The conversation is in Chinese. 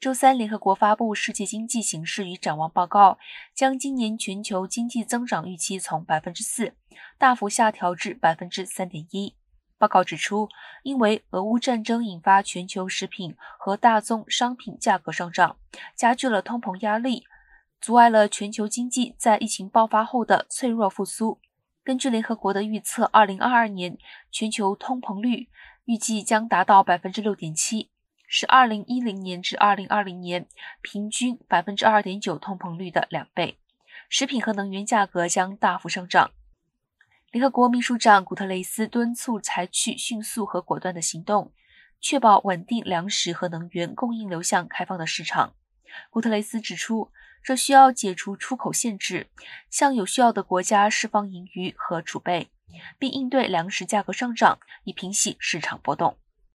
周三，联合国发布《世界经济形势与展望报告》，将今年全球经济增长预期从百分之四大幅下调至百分之三点一。报告指出，因为俄乌战争引发全球食品和大宗商品价格上涨，加剧了通膨压力，阻碍了全球经济在疫情爆发后的脆弱复苏。根据联合国的预测，二零二二年全球通膨率预计将达到百分之六点七。是二零一零年至二零二零年平均百分之二点九通膨率的两倍，食品和能源价格将大幅上涨。联合国秘书长古特雷斯敦促采取迅速和果断的行动，确保稳定粮食和能源供应流向开放的市场。古特雷斯指出，这需要解除出口限制，向有需要的国家释放盈余和储备，并应对粮食价格上涨，以平息市场波动。